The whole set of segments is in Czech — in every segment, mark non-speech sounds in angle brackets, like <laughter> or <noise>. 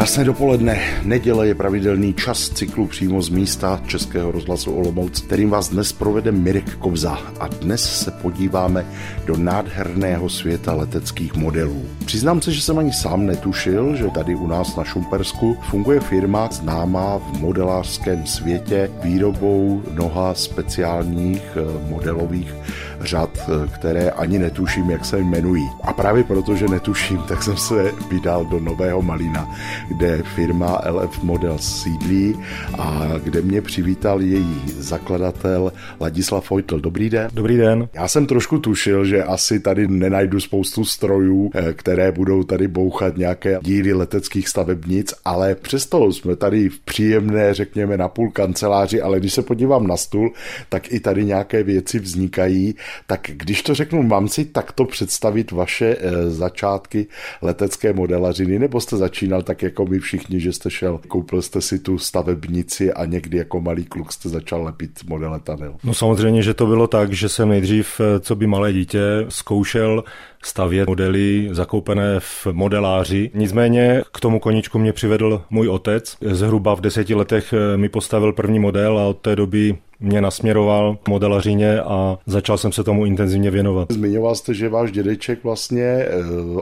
Krásné dopoledne. Neděle je pravidelný čas cyklu přímo z místa Českého rozhlasu Olomouc, kterým vás dnes provede Mirek Kobza. A dnes se podíváme do nádherného světa leteckých modelů. Přiznám se, že jsem ani sám netušil, že tady u nás na Šumpersku funguje firma známá v modelářském světě výrobou mnoha speciálních eh, modelových řad, eh, které ani netuším, jak se jmenují. A právě proto, že netuším, tak jsem se vydal do Nového Malina, kde firma LF Model sídlí a kde mě přivítal její zakladatel Ladislav Vojtl. Dobrý den. Dobrý den. Já jsem trošku tušil, že asi tady nenajdu spoustu strojů, eh, které budou tady bouchat nějaké díly leteckých stavebnic, ale přesto jsme tady v příjemné, řekněme, na půl kanceláři, ale když se podívám na stůl, tak i tady nějaké věci vznikají. Tak když to řeknu, mám si takto představit vaše eh, začátky letecké modelařiny, nebo jste začínal tak jako my všichni, že jste šel, koupil jste si tu stavebnici a někdy jako malý kluk jste začal lepit model letadel? No samozřejmě, že to bylo tak, že jsem nejdřív, eh, co by malé dítě, zkoušel stavět modely zakoupené v modeláři. Nicméně k tomu koničku mě přivedl můj otec. Zhruba v deseti letech eh, mi postavil první model a od té doby mě nasměroval k modelařině a začal jsem se tomu intenzivně věnovat. Zmiňoval jste, že váš dědeček vlastně eh,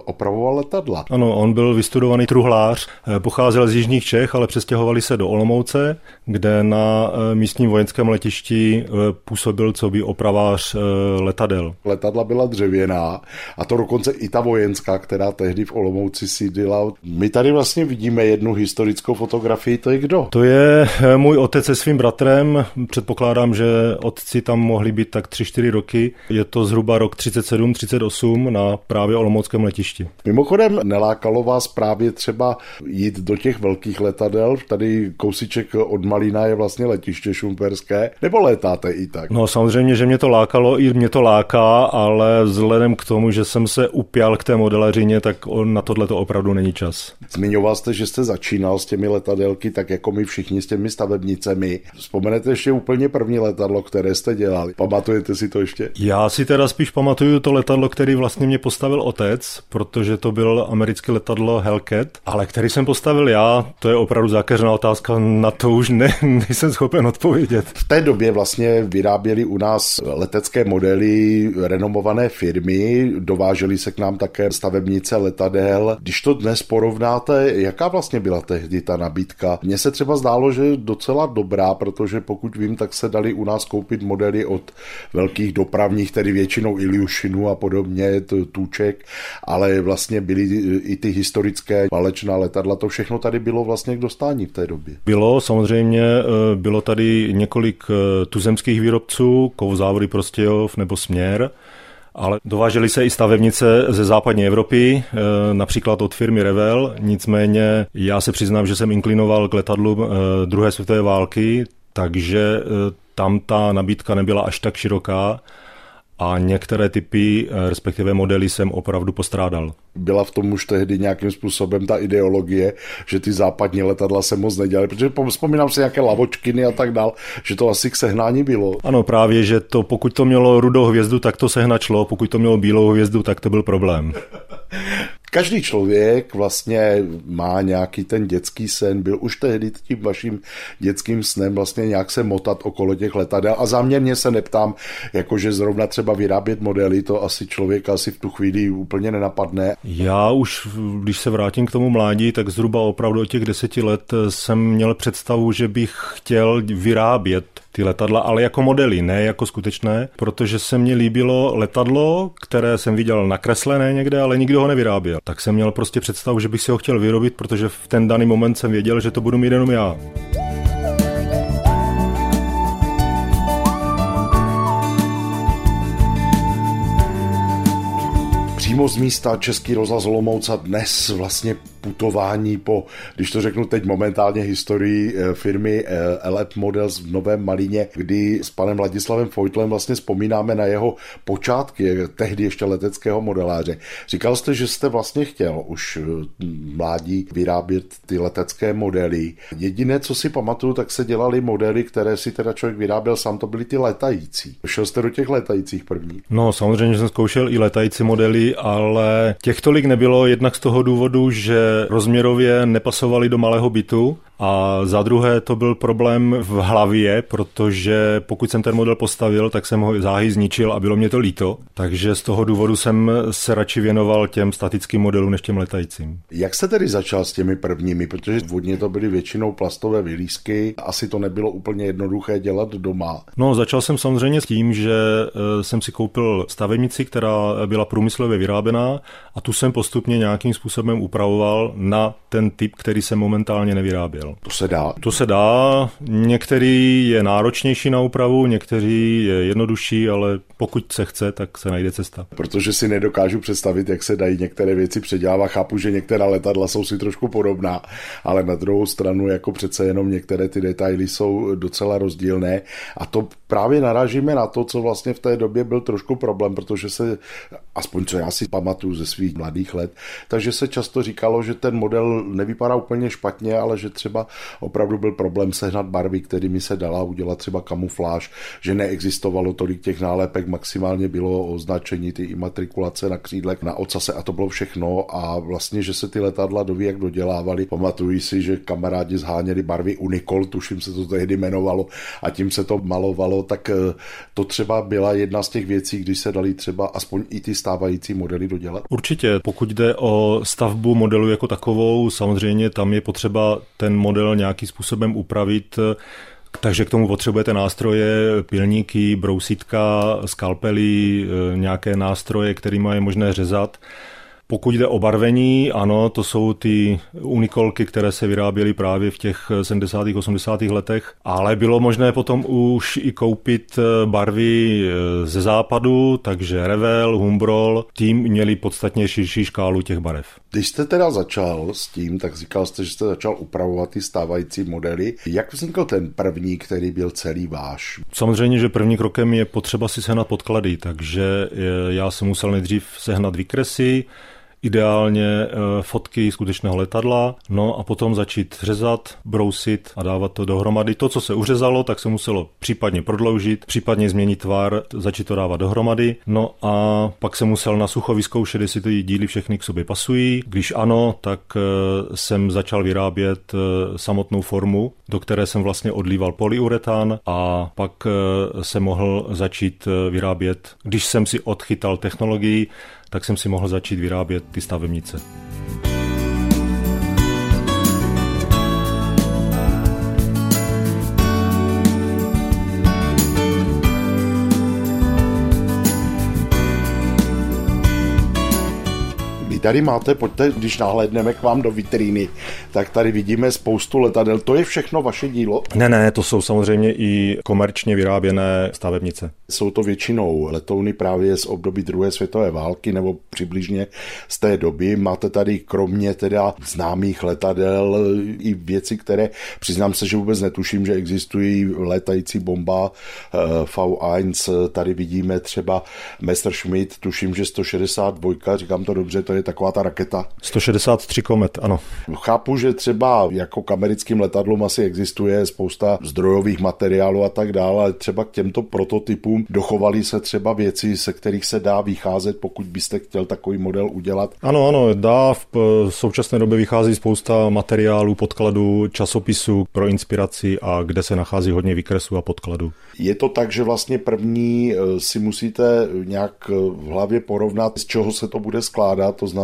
opravoval letadla. Ano, on byl vystudovaný truhlář, eh, pocházel z Jižních Čech, ale přestěhovali se do Olomouce, kde na eh, místním vojenském letišti působil co by opravář letadel. Letadla byla dřevěná a to dokonce i ta vojenská, která tehdy v Olomouci sídlila. My tady vlastně vidíme jednu historickou fotografii, to je kdo? To je můj otec se svým bratrem, předpokládám předpokládám, že otci tam mohli být tak 3-4 roky. Je to zhruba rok 37-38 na právě Olomouckém letišti. Mimochodem, nelákalo vás právě třeba jít do těch velkých letadel? Tady kousíček od Malína je vlastně letiště šumperské. Nebo létáte i tak? No samozřejmě, že mě to lákalo, i mě to láká, ale vzhledem k tomu, že jsem se upěl k té modelařině, tak na tohle to opravdu není čas. Zmiňoval jste, že jste začínal s těmi letadelky, tak jako my všichni s těmi stavebnicemi. Vzpomenete ještě úplně první letadlo, které jste dělali? Pamatujete si to ještě? Já si teda spíš pamatuju to letadlo, který vlastně mě postavil otec, protože to byl americké letadlo Hellcat, ale který jsem postavil já, to je opravdu zákeřná otázka, na to už ne, <laughs> nejsem schopen odpovědět. V té době vlastně vyráběli u nás letecké modely renomované firmy, dovážely se k nám také stavebnice letadel. Když to dnes porovnáte, jaká vlastně byla tehdy ta nabídka? Mně se třeba zdálo, že je docela dobrá, protože pokud vím, tak se dali u nás koupit modely od velkých dopravních, tedy většinou Iliušinu a podobně, Tuček, ale vlastně byly i ty historické válečná letadla, to všechno tady bylo vlastně k dostání v té době. Bylo, samozřejmě, eh, bylo tady několik eh, tuzemských výrobců, Kouzávody Prostějov nebo Směr, ale dovážely se i stavebnice ze západní Evropy, eh, například od firmy Revel, nicméně já se přiznám, že jsem inklinoval k letadlům druhé světové války, takže eh, tam ta nabídka nebyla až tak široká a některé typy, eh, respektive modely jsem opravdu postrádal. Byla v tom už tehdy nějakým způsobem ta ideologie, že ty západní letadla se moc nedělaly, protože vzpomínám si nějaké lavočkiny a tak dál, že to asi k sehnání bylo. Ano, právě, že to pokud to mělo rudou hvězdu, tak to sehnačlo, pokud to mělo bílou hvězdu, tak to byl problém. <laughs> Každý člověk vlastně má nějaký ten dětský sen, byl už tehdy tím vaším dětským snem vlastně nějak se motat okolo těch letadel a záměrně se neptám, jakože zrovna třeba vyrábět modely, to asi člověk asi v tu chvíli úplně nenapadne. Já už, když se vrátím k tomu mládí, tak zhruba opravdu od těch deseti let jsem měl představu, že bych chtěl vyrábět ty letadla, ale jako modely, ne jako skutečné, protože se mně líbilo letadlo, které jsem viděl nakreslené někde, ale nikdo ho nevyráběl. Tak jsem měl prostě představu, že bych si ho chtěl vyrobit, protože v ten daný moment jsem věděl, že to budu mít jenom já. Přímo z místa Český rozhlas Olomouc dnes vlastně putování po, když to řeknu teď momentálně historii eh, firmy eh, LF Models v Novém Malíně, kdy s panem Ladislavem Fojtlem vlastně vzpomínáme na jeho počátky, tehdy ještě leteckého modeláře. Říkal jste, že jste vlastně chtěl už eh, mládí vyrábět ty letecké modely. Jediné, co si pamatuju, tak se dělali modely, které si teda člověk vyráběl sám, to byly ty letající. Šel jste do těch letajících první? No, samozřejmě jsem zkoušel i letající modely, ale těch tolik nebylo, jednak z toho důvodu, že rozměrově nepasovaly do malého bytu a za druhé to byl problém v hlavě, protože pokud jsem ten model postavil, tak jsem ho záhy zničil a bylo mě to líto. Takže z toho důvodu jsem se radši věnoval těm statickým modelům než těm letajícím. Jak se tedy začal s těmi prvními? Protože vodně to byly většinou plastové vylízky. Asi to nebylo úplně jednoduché dělat doma. No, začal jsem samozřejmě s tím, že eh, jsem si koupil stavebnici, která byla průmyslově vyráběná a tu jsem postupně nějakým způsobem upravoval na ten typ, který se momentálně nevyráběl. To se dá. To se dá. Některý je náročnější na úpravu, některý je jednodušší, ale pokud se chce, tak se najde cesta. Protože si nedokážu představit, jak se dají některé věci předělávat. Chápu, že některá letadla jsou si trošku podobná, ale na druhou stranu jako přece jenom některé ty detaily jsou docela rozdílné a to právě narážíme na to, co vlastně v té době byl trošku problém, protože se, aspoň co já si pamatuju ze svých mladých let, takže se často říkalo, že ten model nevypadá úplně špatně, ale že třeba opravdu byl problém sehnat barvy, kterými se dala udělat třeba kamufláž, že neexistovalo tolik těch nálepek, maximálně bylo označení ty imatrikulace na křídlech, na ocase a to bylo všechno a vlastně, že se ty letadla doví, jak dodělávali. Pamatují si, že kamarádi zháněli barvy Unicol, tuším se to tehdy jmenovalo a tím se to malovalo, tak eh, to třeba byla jedna z těch věcí, když se dali třeba aspoň i ty stávající modely dodělat. Určitě, pokud jde o stavbu modelu jako takovou, samozřejmě tam je potřeba ten model nějakým způsobem upravit, takže k tomu potřebujete nástroje, pilníky, brousitka, skalpely, eh, nějaké nástroje, kterými je možné řezat. Pokud jde o barvení, ano, to jsou ty unikolky, které se vyráběly právě v těch 70. 80. letech, ale bylo možné potom už i koupit eh, barvy eh, ze západu, takže Revel, Humbrol, tím měli podstatně širší škálu těch barev. Když jste teda začal s tím, tak říkal jste, že jste začal upravovat ty stávající modely. Jak vznikl ten první, který byl celý váš? Samozřejmě, že první krokem je potřeba si sehnat podklady, takže eh, já jsem musel nejdřív sehnat výkresy, ideálně eh, fotky skutečného letadla, no a potom začít řezat, brousit a dávat to dohromady. To, co se uřezalo, tak se muselo případně prodloužit, případně změnit tvar, začít to dávat dohromady. No a pak se musel na sucho vyzkoušet, jestli ty díly všechny k sobě pasují. Když ano, tak eh, jsem začal vyrábět eh, samotnou formu, do které jsem vlastně odlíval polyuretán a pak se mohl začít vyrábět, když jsem si odchytal technologii, tak jsem si mohl začít vyrábět ty stavebnice. Tady máte, pojďte, když nahlédneme k vám do vitríny, tak tady vidíme spoustu letadel. To je všechno vaše dílo? Ne, ne, to jsou samozřejmě i komerčně vyráběné stavebnice. Jsou to většinou letouny právě z období druhé světové války nebo přibližně z té doby. Máte tady kromě teda známých letadel i věci, které přiznám se, že vůbec netuším, že existují letající bomba eh, V1. Tady vidíme třeba Messerschmitt, tuším, že 162, říkám to dobře, to je taková ta raketa. 163 komet, ano. Chápu, že třeba jako k americkým letadlům asi existuje spousta zdrojových materiálů a tak dále, ale třeba k těmto prototypům dochovaly se třeba věci, se kterých se dá vycházet, pokud byste chtěl takový model udělat. Ano, ano, dá. V současné době vychází spousta materiálů, podkladů, časopisů pro inspiraci a kde se nachází hodně výkresů a podkladů. Je to tak, že vlastně první eh, si musíte nějak eh, v hlavě porovnat, z čeho se to bude skládat, to znamená,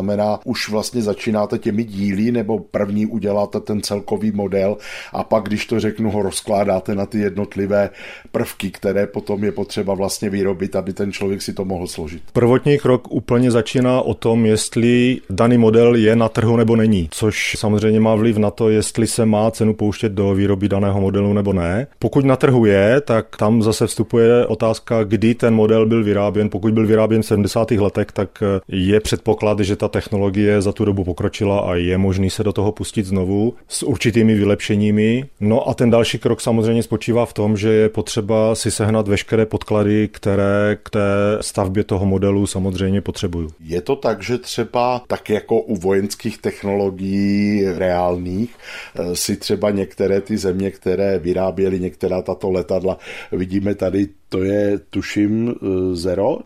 už vlastně začínáte těmi díly, nebo první uděláte ten celkový model a pak, když to řeknu, ho rozkládáte na ty jednotlivé prvky, které potom je potřeba vlastně vyrobit, aby ten člověk si to mohl složit. Prvotní krok úplně začíná o tom, jestli daný model je na trhu nebo není, což samozřejmě má vliv na to, jestli se má cenu pouštět do výroby daného modelu nebo ne. Pokud na trhu je, tak tam zase vstupuje otázka, kdy ten model byl vyráběn. Pokud byl vyráběn v 70. letech, tak je předpoklad, že ta technologie za tu dobu pokročila a je možný se do toho pustit znovu s určitými vylepšeními. No a ten další krok samozřejmě spočívá v tom, že je potřeba si sehnat veškeré podklady, které k té stavbě toho modelu samozřejmě potřebuju. Je to tak, že třeba tak jako u vojenských technologií reálných eh, si třeba některé ty země, které vyráběly některá tato letadla, vidíme tady to je, tuším, eh, Zero,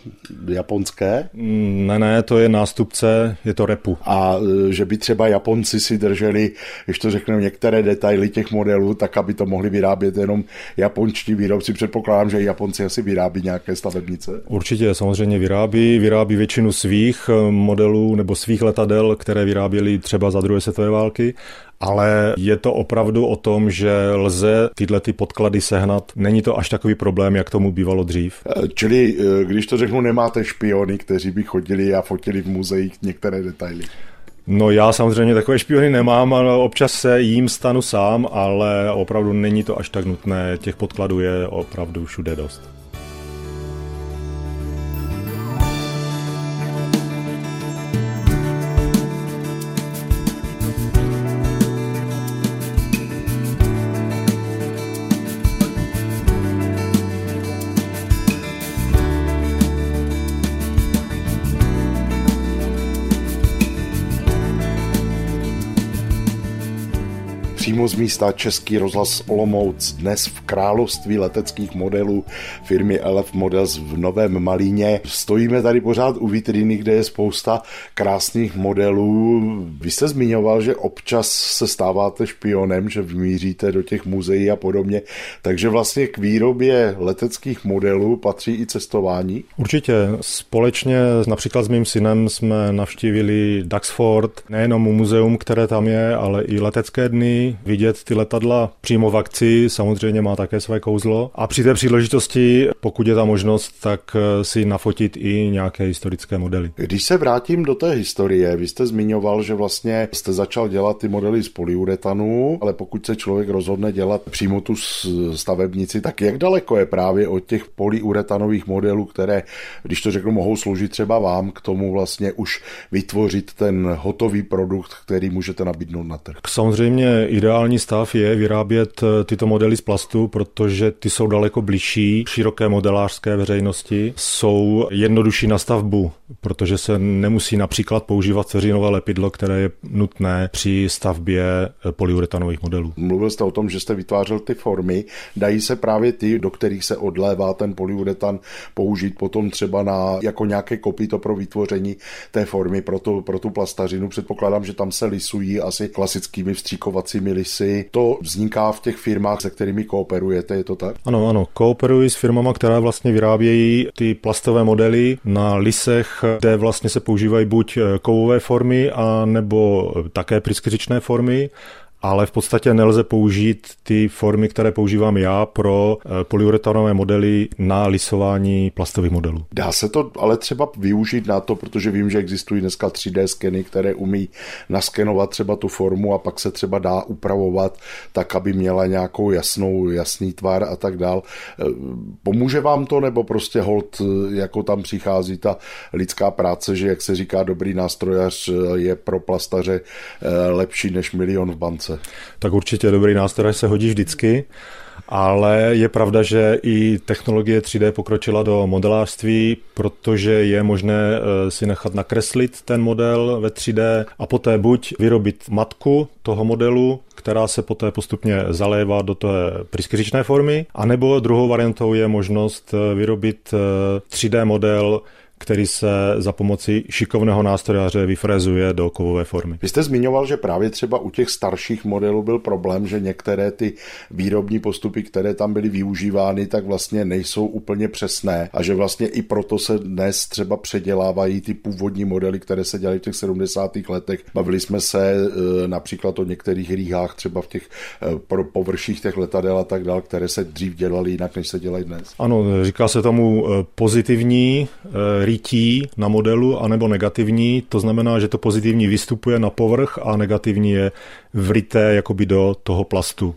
japonské? Ne, ne, to je nástupce je, to repu. A e, že by třeba Japonci si drželi, když to řeknu, některé detaily těch modelů, tak aby to mohli vyrábět jenom japonští výrobci. Předpokládám, že Japonci asi vyrábí nějaké stavebnice. Určitě, samozřejmě vyrábí. Vyrábí většinu svých e, modelů nebo svých letadel, které vyráběli třeba za druhé světové války ale je to opravdu o tom, že lze tyhle ty podklady sehnat. Není to až takový problém, jak tomu bývalo dřív. Eh, čili, eh, když to řeknu, nemáte špiony, kteří by chodili a fotili v muzeích některé detaily. No já samozřejmě takové špiony nemám, ale občas se jím stanu sám, ale opravdu není to až tak nutné. Těch podkladů je opravdu všude dost. Místa Český rozhlas Olomouc dnes v království leteckých modelů firmy LF Models v Novém Malíně. Stojíme tady pořád u vitriny, kde je spousta krásných modelů. Vy jste zmiňoval, že občas se stáváte špionem, že vymíříte do těch muzeí a podobně, takže vlastně k výrobě leteckých modelů patří i cestování? Určitě. Společně například s mým synem jsme navštívili Duxford, nejenom muzeum, které tam je, ale i letecké dny, vidět ty letadla přímo v akci samozřejmě má také své kouzlo. A při té příležitosti, pokud je ta možnost, tak eh, si nafotit i nějaké historické modely. Když se vrátím do té historie, vy jste zmiňoval, že vlastně jste začal dělat ty modely z polyuretanu, ale pokud se člověk rozhodne dělat přímo tu stavebnici, tak jak daleko je právě od těch polyuretanových modelů, které, když to řeknu, mohou sloužit třeba vám k tomu vlastně už vytvořit ten hotový produkt, který můžete nabídnout na trh? Samozřejmě ideální stav je vyrábět eh, tyto modely z plastu, protože ty jsou daleko bližší široké modelářské veřejnosti, jsou jednodušší na stavbu, protože se nemusí například používat ceřinové lepidlo, které je nutné při stavbě eh, polyuretanových modelů. Mluvil jste o tom, že jste vytvářel ty formy. Dají se právě ty, do kterých se odlévá ten polyuretan, použít potom třeba na, jako nějaké kopito pro vytvoření té formy pro, to, pro tu plastařinu. Předpokládám, že tam se lisují asi klasickými vstříkovacími lisy. To vzniká v těch firmách, se kterými kooperujete, je to tak? Ano, ano, kooperuji s firmama, které vlastně vyrábějí ty plastové modely na lisech, kde vlastně se používají buď kovové formy, a nebo také pryskyřičné formy ale v podstatě nelze použít ty formy, které používám já pro eh, polyuretanové modely na lisování plastových modelů. Dá se to ale třeba využít na to, protože vím, že existují dneska 3D skeny, které umí naskenovat třeba tu formu a pak se třeba dá upravovat tak, aby měla nějakou jasnou, jasný tvar a tak dál. Eh, pomůže vám to, nebo prostě hold, eh, jako tam přichází ta lidská práce, že jak se říká, dobrý nástrojař je pro plastaře lepší než milion v bance? Práce. Tak určitě dobrý nástroj se hodí vždycky. Ale je pravda, že i technologie 3D pokročila do modelářství, protože je možné eh, si nechat nakreslit ten model ve 3D a poté buď vyrobit matku toho modelu, která se poté postupně zalévá do té pryskyřičné formy, anebo druhou variantou je možnost eh, vyrobit 3D eh, model který se za pomoci šikovného nástrojaře vyfrezuje do kovové formy. Vy jste zmiňoval, že právě třeba u těch starších modelů byl problém, že některé ty výrobní postupy, které tam byly využívány, tak vlastně nejsou úplně přesné a že vlastně i proto se dnes třeba předělávají ty původní modely, které se dělaly v těch 70. letech. Bavili jsme se e, například o některých rýhách, třeba v těch e, površích těch letadel a tak dál, které se dřív dělaly jinak, než se dělají dnes. Ano, říká se tomu e, pozitivní rytí na modelu, anebo negativní. To znamená, že to pozitivní vystupuje na povrch a negativní je vryté jakoby do toho plastu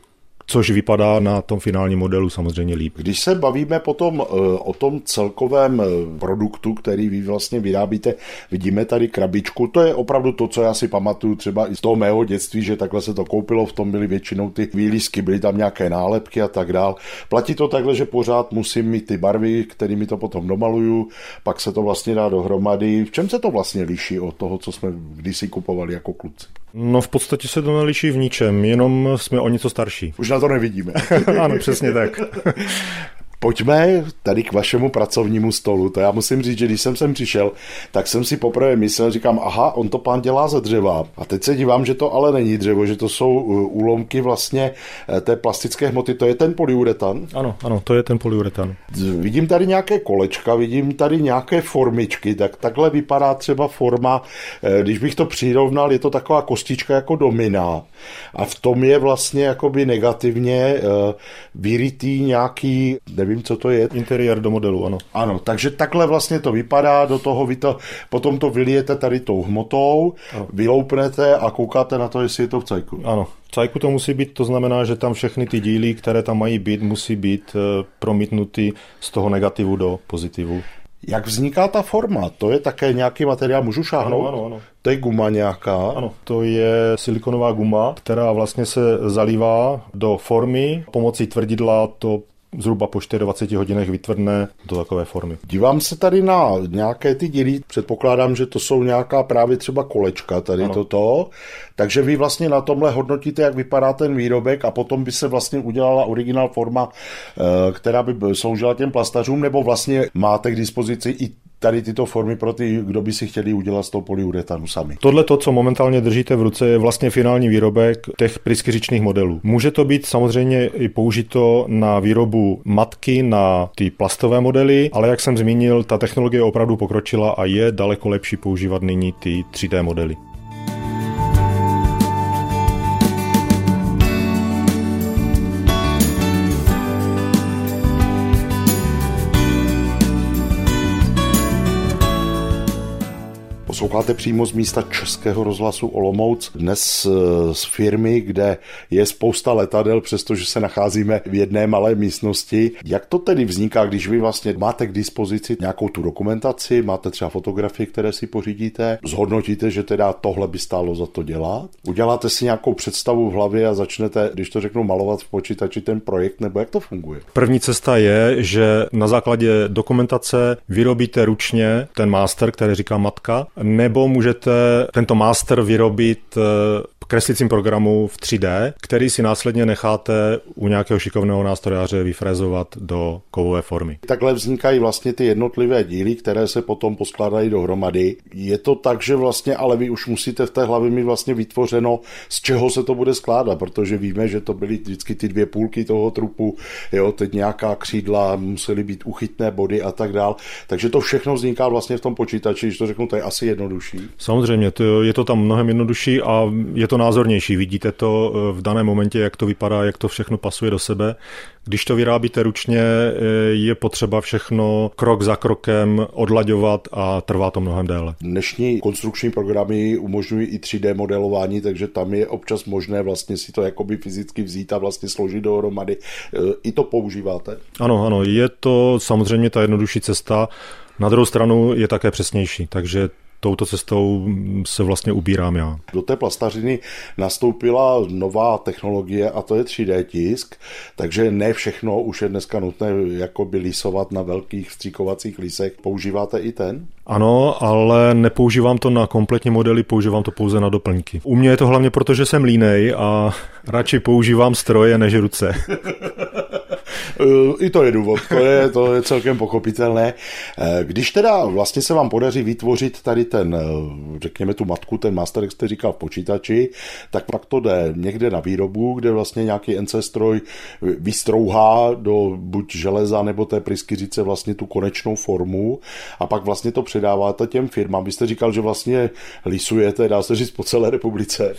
což vypadá na tom finálním modelu samozřejmě líp. Když se bavíme potom eh, o tom celkovém eh, produktu, který vy vlastně vyrábíte, vidíme tady krabičku, to je opravdu to, co já si pamatuju třeba i z toho mého dětství, že takhle se to koupilo, v tom byly většinou ty výlisky, byly tam nějaké nálepky a tak dál. Platí to takhle, že pořád musím mít ty barvy, kterými to potom domaluju, pak se to vlastně dá dohromady. V čem se to vlastně liší od toho, co jsme kdysi kupovali jako kluci? No v podstatě se to neliší v ničem, jenom jsme o něco starší. Už na to nevidíme. <laughs> ano, přesně tak. <laughs> Pojďme tady k vašemu pracovnímu stolu. To já musím říct, že když jsem sem přišel, tak jsem si poprvé myslel, říkám, aha, on to pán dělá ze dřeva. A teď se dívám, že to ale není dřevo, že to jsou uh, úlomky vlastně eh, té plastické hmoty. To je ten polyuretan? Ano, ano, to je ten polyuretan. Vidím tady nějaké kolečka, vidím tady nějaké formičky, tak takhle vypadá třeba forma, eh, když bych to přirovnal, je to taková kostička jako domina. A v tom je vlastně jakoby negativně eh, vyrytý nějaký, nevím, co to je. Interiér do modelu, ano. Ano, takže takhle vlastně to vypadá, do toho vy to, potom to vylijete tady tou hmotou, ano. vyloupnete a koukáte na to, jestli je to v cajku. Ano, v cajku to musí být, to znamená, že tam všechny ty díly, které tam mají být, musí být eh, promítnuty z toho negativu do pozitivu. Jak vzniká ta forma? To je také nějaký materiál, můžu šáhnout? Ano, ano, ano. To je guma nějaká? Ano, to je silikonová guma, která vlastně se zalívá do formy. Pomocí tvrdidla to zhruba po 24 hodinách vytvrdne do takové formy. Dívám se tady na nějaké ty díly, předpokládám, že to jsou nějaká právě třeba kolečka tady ano. toto, takže vy vlastně na tomhle hodnotíte, jak vypadá ten výrobek a potom by se vlastně udělala originál forma, eh, která by sloužila těm plastařům, nebo vlastně máte k dispozici i tady tyto formy pro ty, kdo by si chtěli udělat z toho polyuretanu sami. Tohle to, co momentálně držíte v ruce, je vlastně finální výrobek těch pryskyřičných modelů. Může to být samozřejmě i použito na výrobu matky na ty plastové modely, ale jak jsem zmínil, ta technologie opravdu pokročila a je daleko lepší používat nyní ty 3D modely. Posloucháte přímo z místa Českého rozhlasu Olomouc, dnes eh, z firmy, kde je spousta letadel, přestože se nacházíme v jedné malé místnosti. Jak to tedy vzniká, když vy vlastně máte k dispozici nějakou tu dokumentaci, máte třeba fotografie, které si pořídíte, zhodnotíte, že teda tohle by stálo za to dělat, uděláte si nějakou představu v hlavě a začnete, když to řeknu, malovat v počítači ten projekt, nebo jak to funguje? První cesta je, že na základě dokumentace vyrobíte ručně ten master, který říká matka, nebo můžete tento master vyrobit eh, kreslicím programu v 3D, který si následně necháte u nějakého šikovného nástrojáře vyfrezovat do kovové formy. Takhle vznikají vlastně ty jednotlivé díly, které se potom poskládají dohromady. Je to tak, že vlastně, ale vy už musíte v té hlavě mít vlastně vytvořeno, z čeho se to bude skládat, protože víme, že to byly vždycky ty dvě půlky toho trupu, jo, teď nějaká křídla, musely být uchytné body a tak dál. Takže to všechno vzniká vlastně v tom počítači, když to řeknu, to je asi jednodušší. Samozřejmě, to, je to tam mnohem jednodušší a je to názornější. Vidíte to eh, v daném momentě, jak to vypadá, jak to všechno pasuje do sebe. Když to vyrábíte ručně, eh, je potřeba všechno krok za krokem odlaďovat a trvá to mnohem déle. Dnešní konstrukční programy umožňují i 3D modelování, takže tam je občas možné vlastně si to jakoby fyzicky vzít a vlastně složit dohromady. Eh, I to používáte? Ano, ano, je to samozřejmě ta jednodušší cesta. Na druhou stranu je také přesnější, takže touto cestou se vlastně ubírám já. Do té plastařiny nastoupila nová technologie a to je 3D tisk, takže ne všechno už je dneska nutné jakoby lisovat na velkých vstříkovacích lisech. Používáte i ten? Ano, ale nepoužívám to na kompletní modely, používám to pouze na doplňky. U mě je to hlavně proto, že jsem línej a <laughs> radši používám stroje než ruce. <laughs> I to je důvod, to je, to je celkem pochopitelné. Eh, když teda vlastně se vám podaří vytvořit tady ten, eh, řekněme tu matku, ten master, jak jste říkal v počítači, tak pak to jde někde na výrobu, kde vlastně nějaký NC stroj vystrouhá do buď železa nebo té pryskyřice vlastně tu konečnou formu a pak vlastně to předáváte těm firmám. Vy jste říkal, že vlastně lisujete, dá se říct, po celé republice.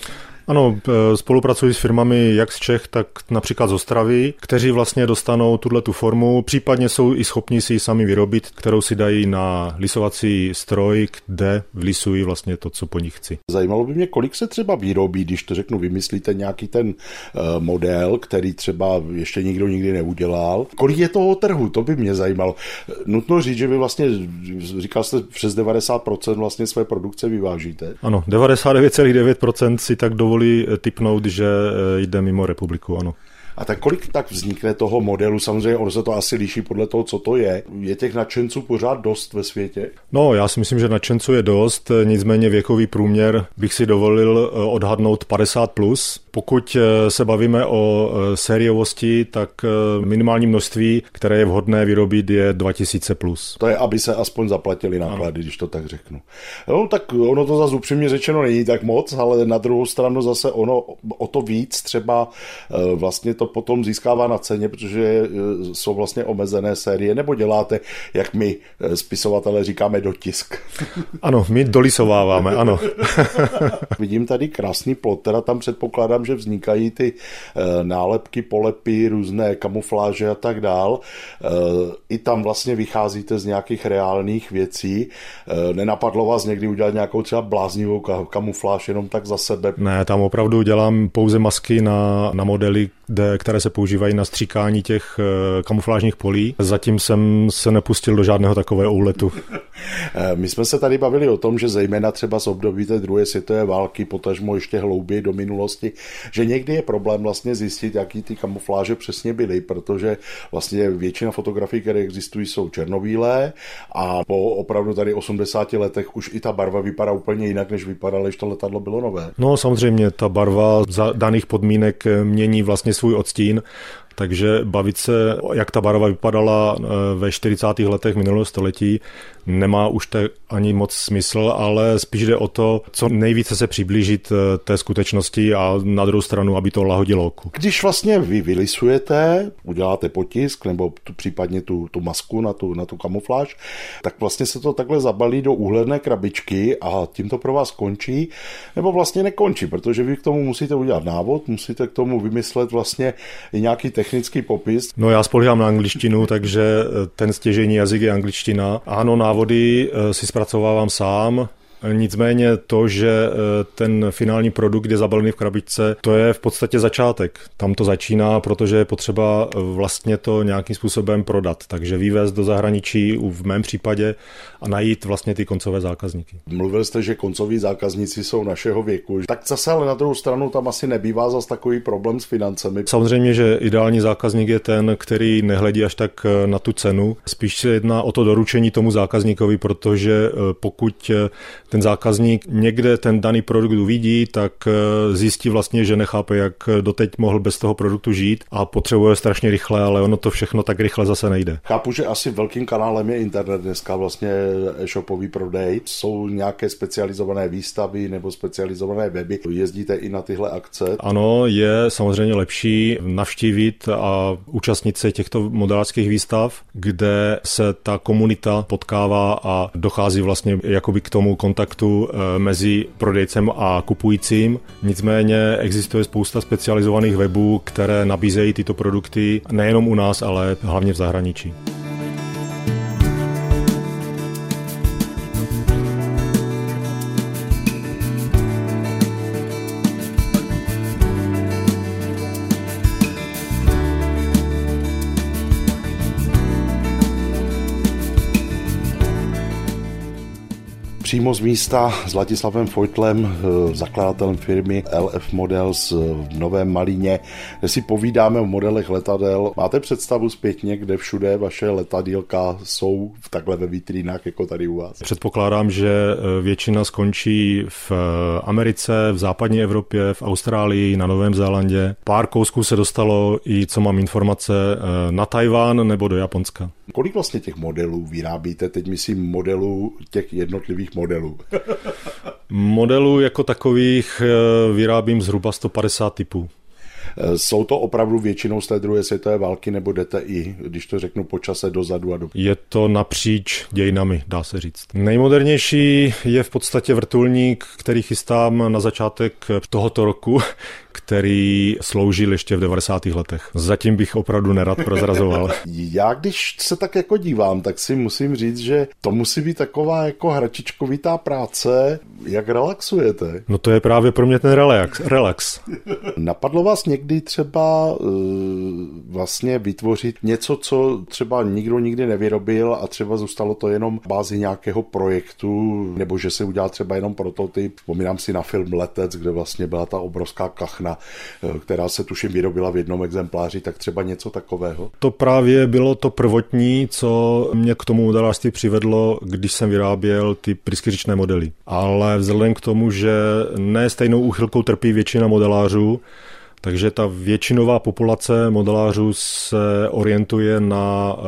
Ano, spolupracuji s firmami jak z Čech, tak například z Ostravy, kteří vlastně dostanou tuhle tu formu, případně jsou i schopni si ji sami vyrobit, kterou si dají na lisovací stroj, kde vlisují vlastně to, co po nich chci. Zajímalo by mě, kolik se třeba vyrobí, když to řeknu, vymyslíte nějaký ten eh, model, který třeba ještě nikdo nikdy neudělal. Kolik je toho trhu, to by mě zajímalo. Nutno říct, že vy vlastně, říkal jste, přes 90% vlastně své produkce vyvážíte. Ano, 99,9% si tak dovolí dovolí eh, typnout, že eh, jde mimo republiku, ano. A tak kolik tak vznikne toho modelu? Samozřejmě ono se to asi liší podle toho, co to je. Je těch nadšenců pořád dost ve světě? No, já si myslím, že nadšenců je dost, nicméně věkový průměr bych si dovolil eh, odhadnout 50 plus. Pokud eh, se bavíme o eh, sériovosti, tak minimální množství, které je vhodné vyrobit, je 2000+. Plus. To je, aby se aspoň zaplatili náklady, ano. když to tak řeknu. No, tak ono to zase upřímně řečeno není tak moc, ale na druhou stranu zase ono o to víc třeba vlastně to potom získává na ceně, protože jsou vlastně omezené série, nebo děláte, jak my spisovatelé říkáme, dotisk. Ano, my dolisováváme, ano. <laughs> Vidím tady krásný plot, teda tam předpokládám, že vznikají ty eh, nálepky, polepy, různé kamufláže a tak dál. Eh, I tam vlastně vycházíte z nějakých reálných věcí. Eh, nenapadlo vás někdy udělat nějakou třeba bláznivou kamufláž jenom tak za sebe? Ne, tam opravdu dělám pouze masky na, na modely, které se používají na stříkání těch kamuflážních polí. Zatím jsem se nepustil do žádného takového úletu. <laughs> My jsme se tady bavili o tom, že zejména třeba z období té druhé světové války, potažmo ještě hlouběji do minulosti, že někdy je problém vlastně zjistit, jaký ty kamufláže přesně byly, protože vlastně většina fotografií, které existují, jsou černobílé a po opravdu tady 80 letech už i ta barva vypadá úplně jinak, než vypadala, když to letadlo bylo nové. No samozřejmě, ta barva za daných podmínek mění vlastně svůj odstín takže bavit se, jak ta barva vypadala eh, ve 40. letech minulého století, nemá už te ani moc smysl, ale spíš jde o to, co nejvíce se přiblížit eh, té skutečnosti a na druhou stranu, aby to lahodilo oku. Když vlastně vy vylisujete, uděláte potisk nebo tu, případně tu, tu masku na tu, na tu kamufláž, tak vlastně se to takhle zabalí do úhledné krabičky a tím to pro vás končí, nebo vlastně nekončí, protože vy k tomu musíte udělat návod, musíte k tomu vymyslet vlastně i nějaký technický popis. No já spolíhám na angličtinu, takže eh, ten stěžení jazyk je angličtina. Ano, návody eh, si zpracovávám sám, Nicméně to, že eh, ten finální produkt je zabalený v krabičce, to je v podstatě začátek. Tam to začíná, protože je potřeba eh, vlastně to nějakým způsobem prodat. Takže vývést do zahraničí v mém případě a najít vlastně ty koncové zákazníky. Mluvil jste, že koncoví zákazníci jsou našeho věku. Tak zase ale na druhou stranu tam asi nebývá zase takový problém s financemi. Samozřejmě, že ideální zákazník je ten, který nehledí až tak eh, na tu cenu. Spíš se jedná o to doručení tomu zákazníkovi, protože pokud ten zákazník někde ten daný produkt uvidí, tak eh, zjistí vlastně, že nechápe, jak doteď mohl bez toho produktu žít a potřebuje strašně rychle, ale ono to všechno tak rychle zase nejde. Chápu, že asi velkým kanálem je internet dneska, vlastně e-shopový prodej. Jsou nějaké specializované výstavy nebo specializované weby. Jezdíte i na tyhle akce? Ano, je samozřejmě lepší navštívit a účastnit se těchto modelářských výstav, kde se ta komunita potkává a dochází vlastně jakoby k tomu kontaktu kontaktu eh, mezi prodejcem a kupujícím. Nicméně existuje spousta specializovaných webů, které nabízejí tyto produkty nejenom u nás, ale hlavně v zahraničí. Přímo z místa s Latislavem Fojtlem, eh, zakladatelem firmy LF Models v Novém Malíně, kde si povídáme o modelech letadel. Máte představu zpětně, kde všude vaše letadílka jsou v takhle ve vitrínách, jako tady u vás? Předpokládám, že eh, většina skončí v eh, Americe, v západní Evropě, v Austrálii, na Novém Zélandě. Pár kousků se dostalo i, co mám informace, na Tajván nebo do Japonska. Kolik vlastně těch modelů vyrábíte? Teď myslím modelů těch jednotlivých modelů. Modelů jako takových eh, vyrábím zhruba 150 typů. Eh, jsou to opravdu většinou z té druhé světové války, nebo jdete i, když to řeknu, po čase dozadu a do... Je to napříč dějinami, dá se říct. Nejmodernější je v podstatě vrtulník, který chystám na začátek tohoto roku, <laughs> který sloužil ještě v 90. letech. Zatím bych opravdu nerad prozrazoval. <laughs> Já když se tak jako dívám, tak si musím říct, že to musí být taková jako hračičkovitá práce. Jak relaxujete? No to je právě pro mě ten relax. relax. Napadlo vás někdy třeba uh, vlastně vytvořit něco, co třeba nikdo nikdy nevyrobil a třeba zůstalo to jenom bázi nějakého projektu, nebo že se udělal třeba jenom prototyp. Vzpomínám si na film Letec, kde vlastně byla ta obrovská kachna, eh, která se tuším vyrobila v jednom exempláři, tak třeba něco takového. To právě bylo to prvotní, co mě k tomu modelářství přivedlo, když jsem vyráběl ty pryskyřičné modely. Ale vzhledem k tomu, že ne stejnou úchylkou trpí většina modelářů, takže ta většinová populace modelářů se orientuje na uh,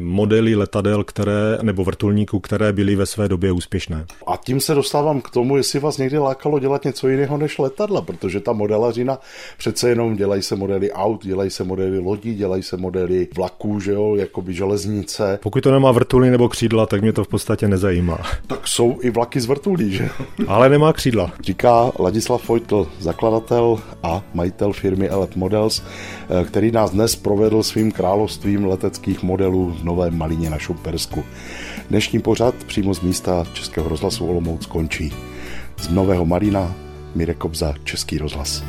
modely letadel, které, nebo vrtulníků, které byly ve své době úspěšné. A tím se dostávám k tomu, jestli vás někdy lákalo dělat něco jiného než letadla, protože ta modelařina přece jenom dělají se modely aut, dělají se modely lodí, dělají se modely vlaků, že jo, by železnice. Pokud to nemá vrtuly nebo křídla, tak mě to v podstatě nezajímá. Tak jsou i vlaky z vrtulí, že? Ale nemá křídla. Říká Ladislav Vojtl, zakladatel a majitel majitel firmy Elep Models, eh, který nás dnes provedl svým královstvím leteckých modelů v Novém Malíně na Šumpersku. Dnešní pořad přímo z místa Českého rozhlasu Olomouc končí. Z Nového Malína Mirek Kobza, Český rozhlas.